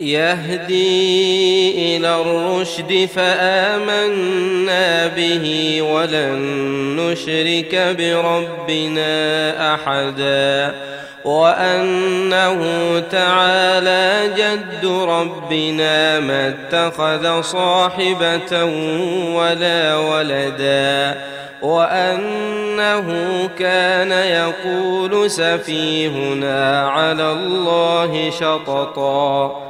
يهدي إلى الرشد فآمنا به ولن نشرك بربنا أحدا وأنه تعالى جد ربنا ما اتخذ صاحبة ولا ولدا وأنه كان يقول سفيهنا على الله شططا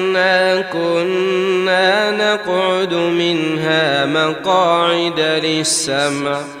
وانا كنا نقعد منها مقاعد للسمع.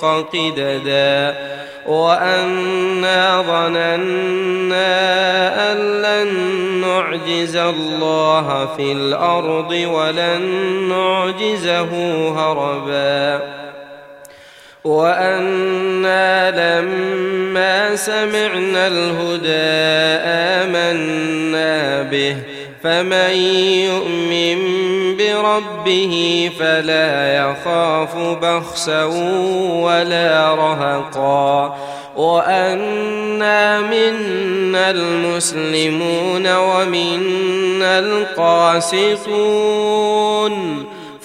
قددا وأنا ظننا أن لن نعجز الله في الأرض ولن نعجزه هربا وأنا لما سمعنا الهدى آمنا به فمن يؤمن بربه فلا يخاف بخسا ولا رهقا. وأنا منا المسلمون ومنا القاسطون.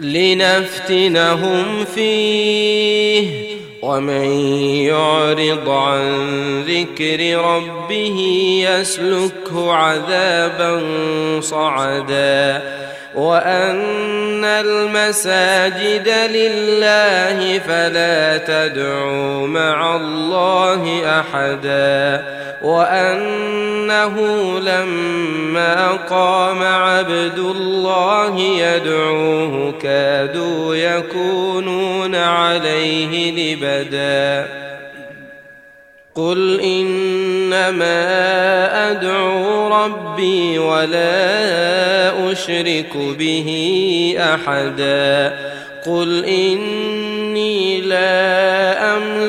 لنفتنهم فيه ومن يعرض عن ذكر ربه يسلكه عذابا صعدا. وأن المساجد لله فلا تدعوا مع الله احدا. وانه لما قام عبد الله يدعوه كادوا يكونون عليه لبدا. قل إنما أدعو ربي ولا أشرك به أحدا. قل إني لا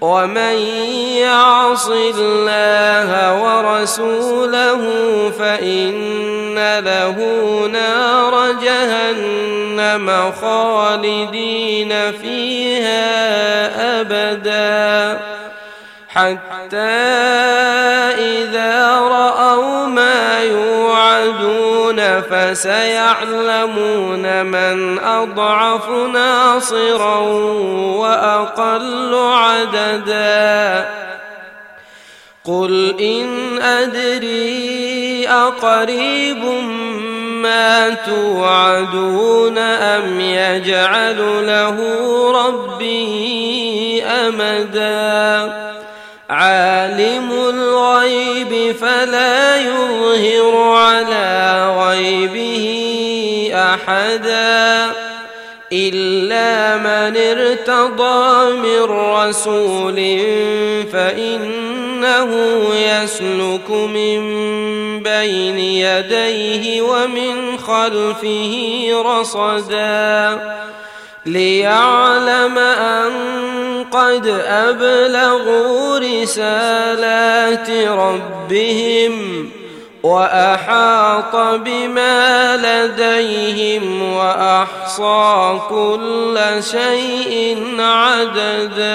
ومن يعص الله ورسوله فإن له نار جهنم خالدين فيها أبدا حتى فسيعلمون من أضعف ناصرا وأقل عددا. قل إن أدري أقريب ما توعدون أم يجعل له ربي أمدا. عالم الغيب فلا يظهر أحدا إلا من ارتضى من رسول فإنه يسلك من بين يديه ومن خلفه رصدا ليعلم أن قد أبلغوا رسالات ربهم وأحاط بما لديهم وأحصى كل شيء عددا.